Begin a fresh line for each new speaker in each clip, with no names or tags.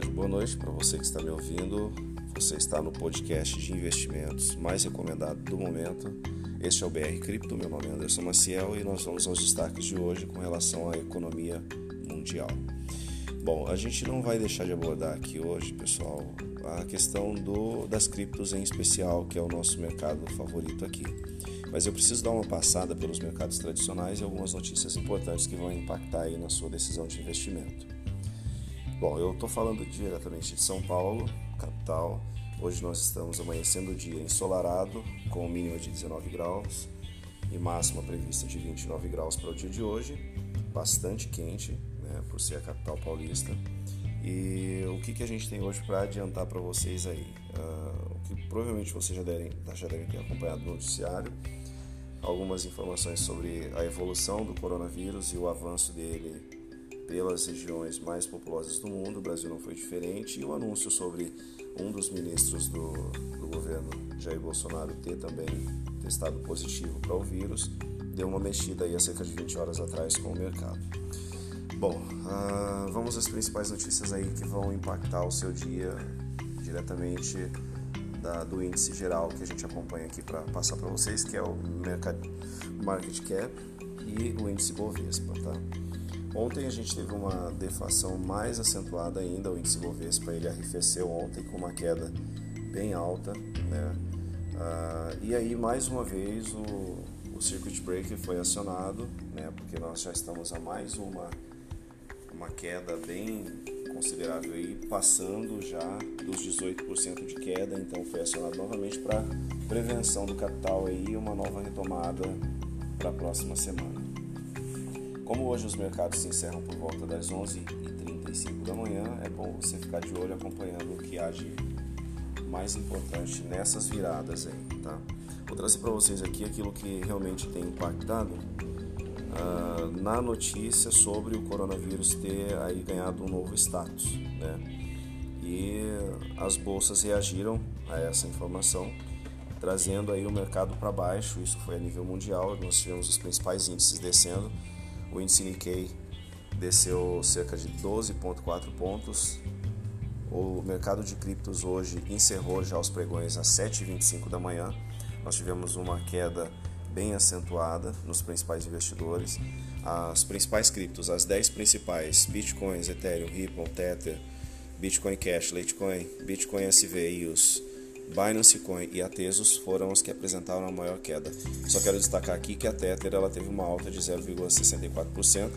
tarde, boa noite para você que está me ouvindo. Você está no podcast de investimentos mais recomendado do momento. Este é o BR Cripto, meu nome é Anderson Maciel e nós vamos aos destaques de hoje com relação à economia mundial. Bom, a gente não vai deixar de abordar aqui hoje, pessoal, a questão do, das criptos em especial, que é o nosso mercado favorito aqui. Mas eu preciso dar uma passada pelos mercados tradicionais e algumas notícias importantes que vão impactar aí na sua decisão de investimento. Bom, eu estou falando diretamente de São Paulo, capital. Hoje nós estamos amanhecendo o dia ensolarado, com mínima de 19 graus e máxima prevista de 29 graus para o dia de hoje. Bastante quente, né, por ser a capital paulista. E o que, que a gente tem hoje para adiantar para vocês aí? Uh, o que provavelmente vocês já devem, já devem ter acompanhado no noticiário. Algumas informações sobre a evolução do coronavírus e o avanço dele pelas regiões mais populosas do mundo, o Brasil não foi diferente, e o anúncio sobre um dos ministros do, do governo Jair Bolsonaro ter também testado positivo para o vírus, deu uma mexida aí há cerca de 20 horas atrás com o mercado. Bom, uh, vamos às principais notícias aí que vão impactar o seu dia diretamente da, do índice geral que a gente acompanha aqui para passar para vocês, que é o Mercat, Market Cap e o índice Bovespa, tá? Ontem a gente teve uma deflação mais acentuada ainda, o índice Bovespa ele arrefeceu ontem com uma queda bem alta, né? Ah, e aí mais uma vez o, o circuit breaker foi acionado, né? Porque nós já estamos a mais uma uma queda bem considerável aí, passando já dos 18% de queda, então foi acionado novamente para prevenção do capital aí, uma nova retomada para a próxima semana. Como hoje os mercados se encerram por volta das 11h35 da manhã, é bom você ficar de olho acompanhando o que há de mais importante nessas viradas aí, tá? Vou trazer para vocês aqui aquilo que realmente tem impactado uh, na notícia sobre o coronavírus ter aí ganhado um novo status, né? E as bolsas reagiram a essa informação, trazendo aí o mercado para baixo. Isso foi a nível mundial. Nós tivemos os principais índices descendo o índice Nikkei desceu cerca de 12,4 pontos. O mercado de criptos hoje encerrou já os pregões às 7h25 da manhã. Nós tivemos uma queda bem acentuada nos principais investidores. As principais criptos, as 10 principais, Bitcoins, Ethereum, Ripple, Tether, Bitcoin Cash, Litecoin, Bitcoin SV os Binance Coin e a foram os que apresentaram a maior queda. Só quero destacar aqui que a Tether ela teve uma alta de 0,64%,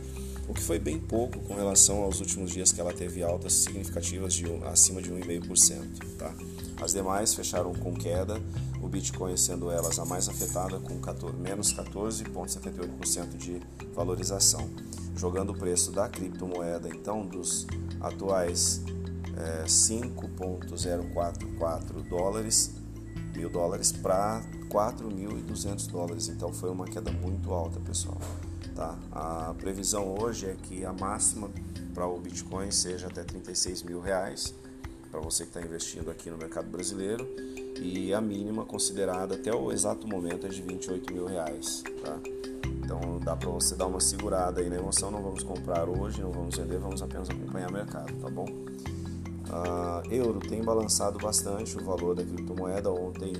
o que foi bem pouco com relação aos últimos dias que ela teve altas significativas de acima de 1,5%. Tá? As demais fecharam com queda, o Bitcoin sendo elas a mais afetada com 14, menos 14,78% de valorização, jogando o preço da criptomoeda então dos atuais é, 5.044 dólares, mil dólares para 4.200 dólares. Então foi uma queda muito alta, pessoal. Tá? A previsão hoje é que a máxima para o Bitcoin seja até 36 mil reais para você que está investindo aqui no mercado brasileiro e a mínima considerada até o exato momento é de 28 mil reais. Tá? Então dá para você dar uma segurada aí na emoção. Não vamos comprar hoje, não vamos vender, vamos apenas acompanhar o mercado, tá bom? Uh, euro tem balançado bastante o valor da criptomoeda. Ontem,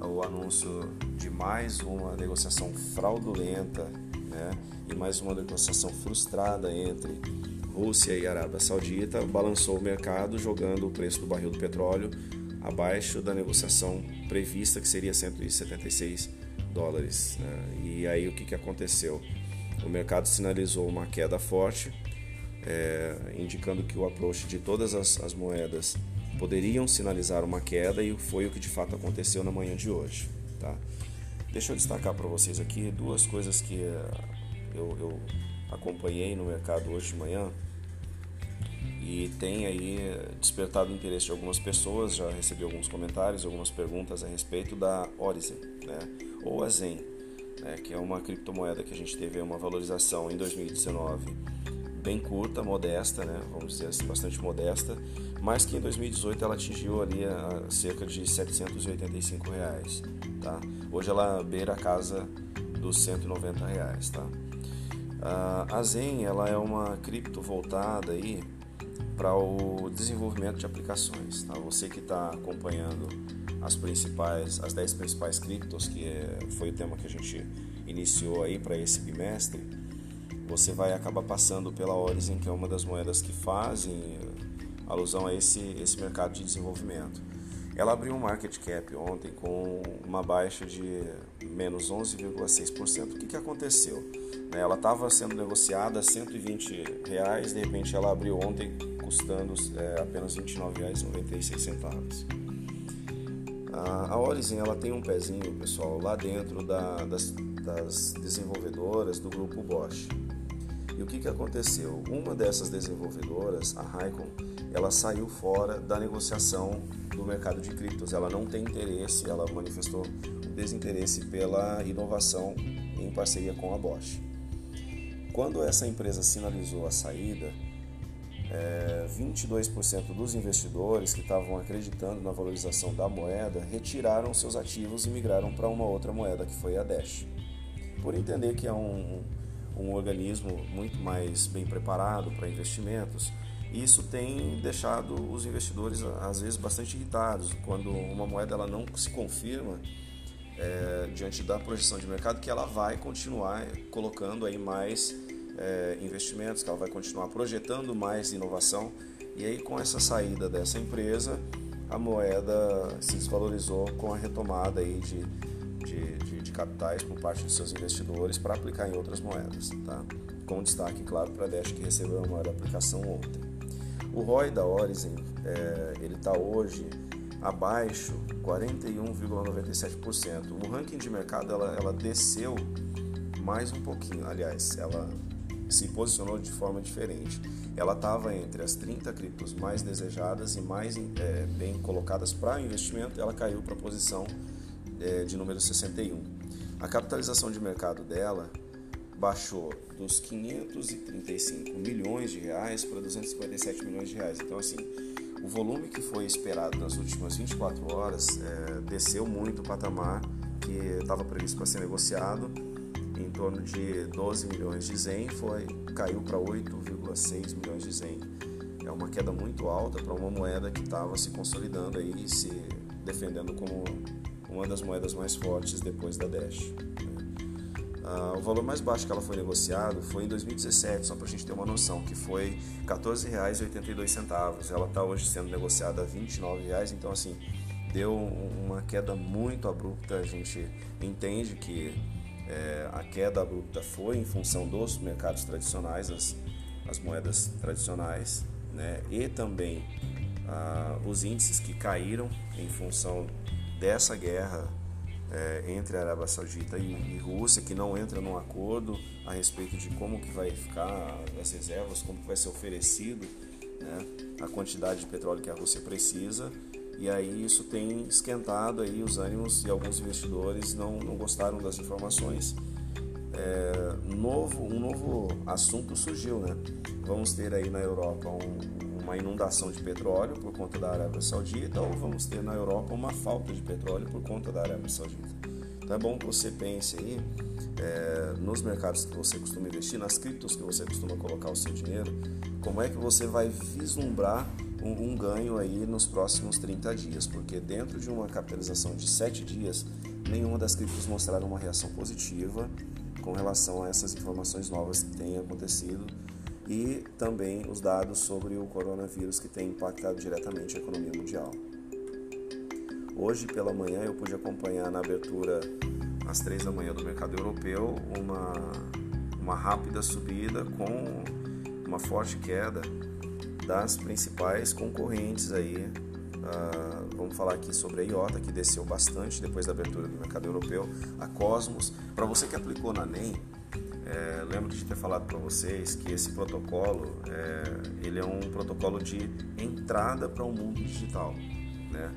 o anúncio de mais uma negociação fraudulenta né, e mais uma negociação frustrada entre Rússia e Arábia Saudita balançou o mercado, jogando o preço do barril do petróleo abaixo da negociação prevista, que seria 176 dólares. Né? E aí o que, que aconteceu? O mercado sinalizou uma queda forte é, indicando que o approach de todas as, as moedas poderiam sinalizar uma queda e foi o que de fato aconteceu na manhã de hoje. Tá? Deixa eu destacar para vocês aqui duas coisas que é, eu, eu, acompanhei no mercado hoje de manhã e tem aí despertado o interesse de algumas pessoas. Já recebi alguns comentários, algumas perguntas a respeito da Orizen, né? ou a Zen, né? que é uma criptomoeda que a gente teve uma valorização em 2019 bem curta, modesta, né? vamos dizer assim, bastante modesta, mas que em 2018 ela atingiu ali a cerca de 785 reais, tá? Hoje ela beira a casa dos 190 reais, tá? A Zen ela é uma cripto voltada aí para o desenvolvimento de aplicações. Tá? Você que está acompanhando as principais, as 10 principais criptos, que é, foi o tema que a gente iniciou aí para esse bimestre, você vai acabar passando pela Horizon, que é uma das moedas que fazem alusão a esse, esse mercado de desenvolvimento. Ela abriu um market cap ontem com uma baixa de menos 11,6%. O que, que aconteceu? Né, ela estava sendo negociada a 120 reais, de repente ela abriu ontem custando é, apenas R$ 29,96. A Horizon ela tem um pezinho, pessoal, lá dentro da, das, das desenvolvedoras do grupo Bosch. E o que, que aconteceu? Uma dessas desenvolvedoras, a Raikon, ela saiu fora da negociação do mercado de criptos. Ela não tem interesse, ela manifestou desinteresse pela inovação em parceria com a Bosch. Quando essa empresa sinalizou a saída, é, 22% dos investidores que estavam acreditando na valorização da moeda retiraram seus ativos e migraram para uma outra moeda, que foi a Dash. Por entender que é um, um organismo muito mais bem preparado para investimentos, isso tem deixado os investidores às vezes bastante irritados. Quando uma moeda ela não se confirma é, diante da projeção de mercado que ela vai continuar colocando aí mais é, investimentos, que ela vai continuar projetando mais inovação. E aí com essa saída dessa empresa a moeda se desvalorizou com a retomada aí de, de, de, de capitais por parte dos seus investidores para aplicar em outras moedas, tá? com destaque claro para a Dash que recebeu a maior aplicação ontem. O ROI da Horizon é, ele está hoje abaixo 41,97%. O ranking de mercado ela, ela desceu mais um pouquinho, aliás, ela se posicionou de forma diferente. Ela estava entre as 30 criptos mais desejadas e mais é, bem colocadas para investimento, ela caiu para a posição é, de número 61. A capitalização de mercado dela baixou dos 535 milhões de reais para 257 milhões de reais. Então, assim, o volume que foi esperado nas últimas 24 horas é, desceu muito o patamar que estava previsto para ser negociado em torno de 12 milhões de zen, foi, caiu para 8,6 milhões de zen. É uma queda muito alta para uma moeda que estava se consolidando aí se defendendo como uma das moedas mais fortes depois da Dash. Uh, o valor mais baixo que ela foi negociado foi em 2017, só para a gente ter uma noção, que foi R$ 14,82. Ela está hoje sendo negociada a R$ 29,00, então assim, deu uma queda muito abrupta. A gente entende que é, a queda abrupta foi em função dos mercados tradicionais, as, as moedas tradicionais, né? e também ah, os índices que caíram em função dessa guerra é, entre a Arábia Saudita e, e, Rússia, que não entra num acordo a respeito de como que vai ficar as reservas, como que vai ser oferecido né, a quantidade de petróleo que a Rússia precisa. E aí isso tem esquentado aí os ânimos e alguns investidores não, não gostaram das informações. É, novo, um novo assunto surgiu, né? Vamos ter aí na Europa um, uma inundação de petróleo por conta da Arábia Saudita ou vamos ter na Europa uma falta de petróleo por conta da Arábia Saudita. Então é bom que você pense aí é, nos mercados que você costuma investir, nas criptos que você costuma colocar o seu dinheiro, como é que você vai vislumbrar um, um ganho aí nos próximos 30 dias, porque dentro de uma capitalização de 7 dias, nenhuma das criptos mostraram uma reação positiva com relação a essas informações novas que têm acontecido e também os dados sobre o coronavírus que tem impactado diretamente a economia mundial. Hoje pela manhã eu pude acompanhar na abertura às três da manhã do mercado europeu uma, uma rápida subida com uma forte queda das principais concorrentes aí. Uh, vamos falar aqui sobre a IOTA, que desceu bastante depois da abertura do mercado europeu, a Cosmos. Para você que aplicou na NEM, é, lembro de ter falado para vocês que esse protocolo é, ele é um protocolo de entrada para o mundo digital, né?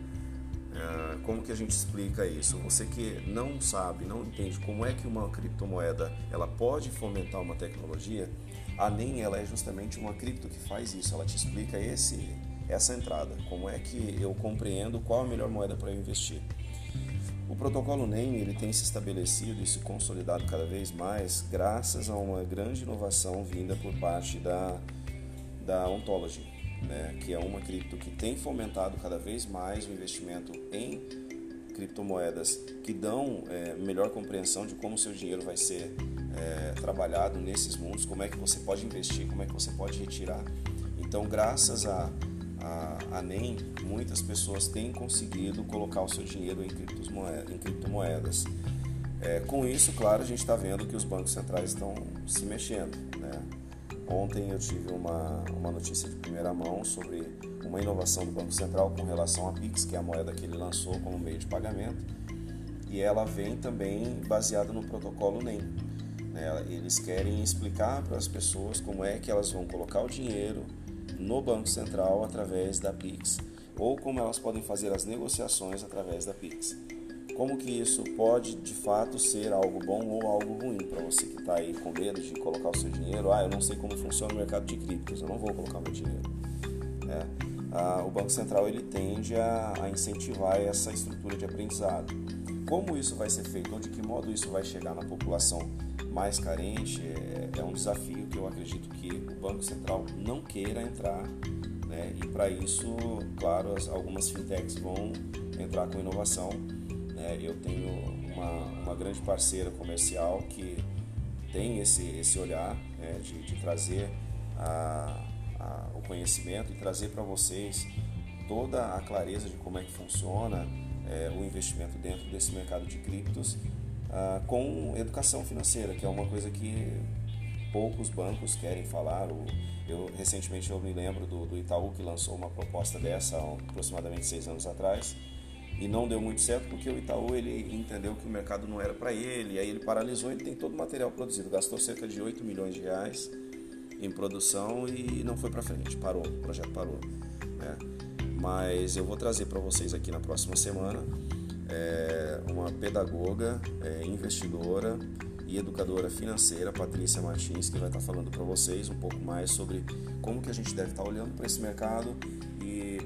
É, como que a gente explica isso? Você que não sabe, não entende como é que uma criptomoeda ela pode fomentar uma tecnologia, a NEM ela é justamente uma cripto que faz isso. Ela te explica esse essa entrada, como é que eu compreendo qual a melhor moeda para eu investir. O protocolo NEM ele tem se estabelecido e se consolidado cada vez mais graças a uma grande inovação vinda por parte da, da Ontology. né, que é uma cripto que tem fomentado cada vez mais o investimento em criptomoedas que dão é, melhor compreensão de como seu dinheiro vai ser é, trabalhado nesses mundos, como é que você pode investir, como é que você pode retirar. Então, graças a, a, a NEM, muitas pessoas têm conseguido colocar o seu dinheiro em criptomoedas. Em criptomoedas. É, com isso, claro, a gente está vendo que os bancos centrais estão se mexendo. Né? Ontem eu tive uma, uma notícia de primeira mão sobre uma inovação do Banco Central com relação à Pix, que é a moeda que ele lançou como meio de pagamento, e ela vem também baseada no protocolo NEM. Né? Eles querem explicar para as pessoas como é que elas vão colocar o dinheiro no Banco Central através da Pix, ou como elas podem fazer as negociações através da Pix como que isso pode de fato ser algo bom ou algo ruim para você que está aí com medo de colocar o seu dinheiro. Ah, eu não sei como funciona o mercado de criptos, eu não vou colocar meu dinheiro. É. Ah, o Banco Central ele tende a, a, incentivar essa estrutura de aprendizado. Como isso vai ser feito, ou de que modo isso vai chegar na população mais carente, é, é um desafio que eu acredito que o Banco Central não queira entrar. Né? E para isso, claro, as, algumas fintechs vão entrar com inovação né? Eu tenho uma, uma grande parceira comercial que tem esse, esse olhar né, de, de trazer a, a, o conhecimento e trazer para vocês toda a clareza de como é que funciona é, o investimento dentro desse mercado de criptos ah, com educação financeira, que é uma coisa que poucos bancos querem falar. Eu recentemente eu me lembro do, do Itaú que lançou uma proposta dessa há aproximadamente seis anos atrás e não deu muito certo porque o Itaú ele entendeu que o mercado não era para ele, aí ele paralisou, ele tem todo o material produzido, gastou cerca de 8 milhões de reais em produção e não foi para frente, parou, o projeto parou. Né? Mas eu vou trazer para vocês aqui na próxima semana é, uma pedagoga, é, investidora e educadora financeira, Patrícia Martins, que vai estar falando para vocês um pouco mais sobre como que a gente deve estar olhando para esse mercado.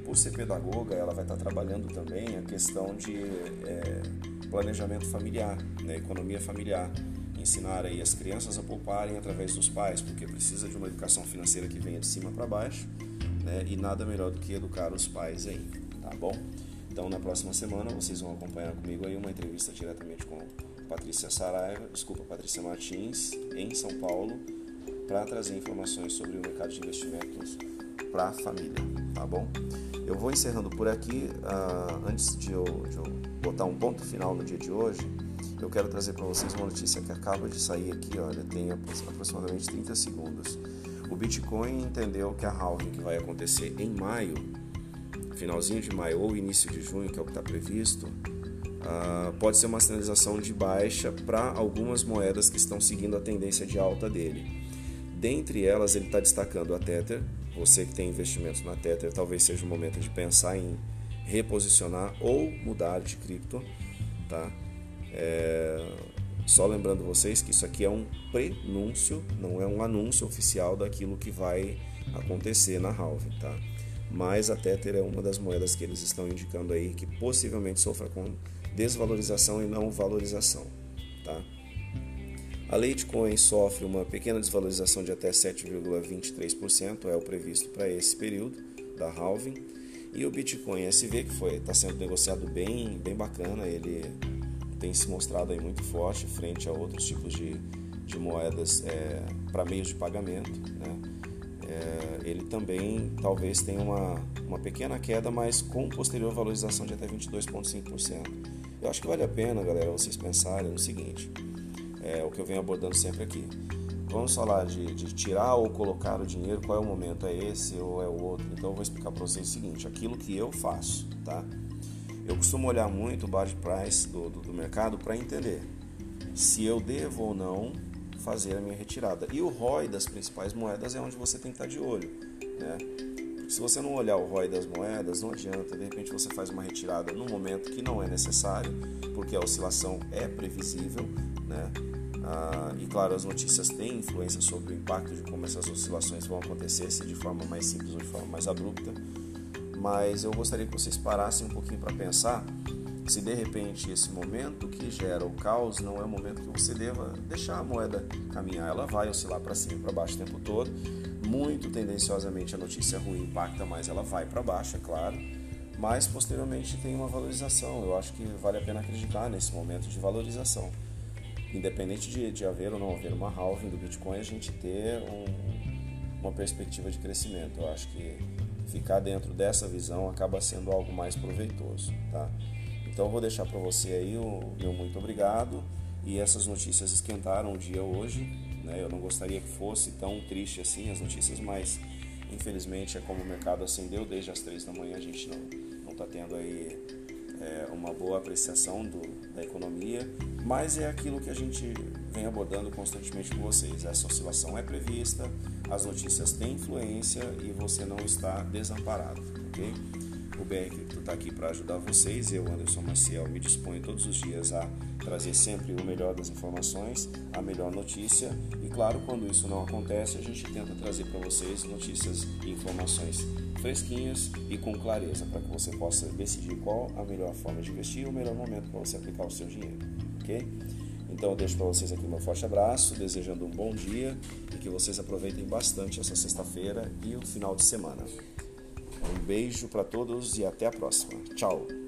Por ser pedagoga, ela vai estar trabalhando também a questão de é, planejamento familiar, né, economia familiar, ensinar aí as crianças a pouparem através dos pais, porque precisa de uma educação financeira que venha de cima para baixo, né, e nada melhor do que educar os pais aí, tá bom? Então na próxima semana vocês vão acompanhar comigo aí uma entrevista diretamente com Patrícia Saraiva, desculpa, Patrícia Martins, em São Paulo, para trazer informações sobre o mercado de investimentos para a família, tá bom? Eu vou encerrando por aqui. Uh, antes de eu, de eu botar um ponto final no dia de hoje, eu quero trazer para vocês uma notícia que acaba de sair aqui, olha, tem aproximadamente 30 segundos. O Bitcoin entendeu que a halving que vai acontecer em maio, finalzinho de maio ou início de junho, que é o que está previsto, uh, pode ser uma sinalização de baixa para algumas moedas que estão seguindo a tendência de alta dele. Dentre elas, ele está destacando a Tether, você que tem investimentos na Tether, talvez seja o momento de pensar em reposicionar ou mudar de cripto, tá? É... Só lembrando vocês que isso aqui é um prenúncio, não é um anúncio oficial daquilo que vai acontecer na halving, tá? Mas a Tether é uma das moedas que eles estão indicando aí que possivelmente sofra com desvalorização e não valorização, tá? A Litecoin sofre uma pequena desvalorização de até 7,23%, é o previsto para esse período da halving. E o Bitcoin SV, que foi está sendo negociado bem, bem bacana, ele tem se mostrado aí muito forte frente a outros tipos de, de moedas é, para meios de pagamento. Né? É, ele também talvez tenha uma, uma pequena queda, mas com posterior valorização de até 22,5%. Eu acho que vale a pena, galera, vocês pensarem no seguinte é o que eu venho abordando sempre aqui. Vamos falar de, de, tirar ou colocar o dinheiro, qual é o momento? É esse ou é o outro? Então eu vou explicar para vocês o seguinte: aquilo que eu faço, tá? Eu costumo olhar muito o budget price do, do, do mercado para entender se eu devo ou não fazer a minha retirada. E o ROI das principais moedas é onde você tem que estar de olho, né? Se você não olhar o ROI das moedas, não adianta, de repente você faz uma retirada num momento que não é necessário, porque a oscilação é previsível, né? Ah, e claro, as notícias têm influência sobre o impacto de como essas oscilações vão acontecer, se de forma mais simples ou de forma mais abrupta. Mas eu gostaria que vocês parassem um pouquinho para pensar Se de repente esse momento que gera o caos não é o momento que você deva deixar a moeda caminhar, ela vai oscilar para cima e para baixo o tempo todo. Muito tendenciosamente a notícia ruim impacta mais, ela vai para baixo, é claro, mas posteriormente tem uma valorização. Eu acho que vale a pena acreditar nesse momento de valorização. Independente de, de haver ou não haver uma halving do Bitcoin, a gente ter um, uma perspectiva de crescimento. Eu acho que ficar dentro dessa visão acaba sendo algo mais proveitoso, tá? Então vou deixar para você aí o meu muito obrigado e essas notícias esquentaram o dia hoje, né? Eu não gostaria que fosse tão triste assim as notícias, mas infelizmente é como o mercado acendeu desde as três da manhã, a gente não não está tendo aí é, uma boa apreciação do, da economia, mas é aquilo que a gente vem abordando constantemente com vocês. Essa oscilação é prevista, as notícias têm influência e você não está desamparado, ok? Cripto está aqui para ajudar vocês. Eu, Anderson Maciel, me disponho todos os dias a trazer sempre o melhor das informações, a melhor notícia. E claro, quando isso não acontece, a gente tenta trazer para vocês notícias e informações fresquinhas e com clareza, para que você possa decidir qual a melhor forma de investir e o melhor momento para você aplicar o seu dinheiro, ok? Então eu deixo para vocês aqui meu forte abraço, desejando um bom dia e que vocês aproveitem bastante essa sexta-feira e o final de semana. Um beijo para todos e até a próxima. Tchau!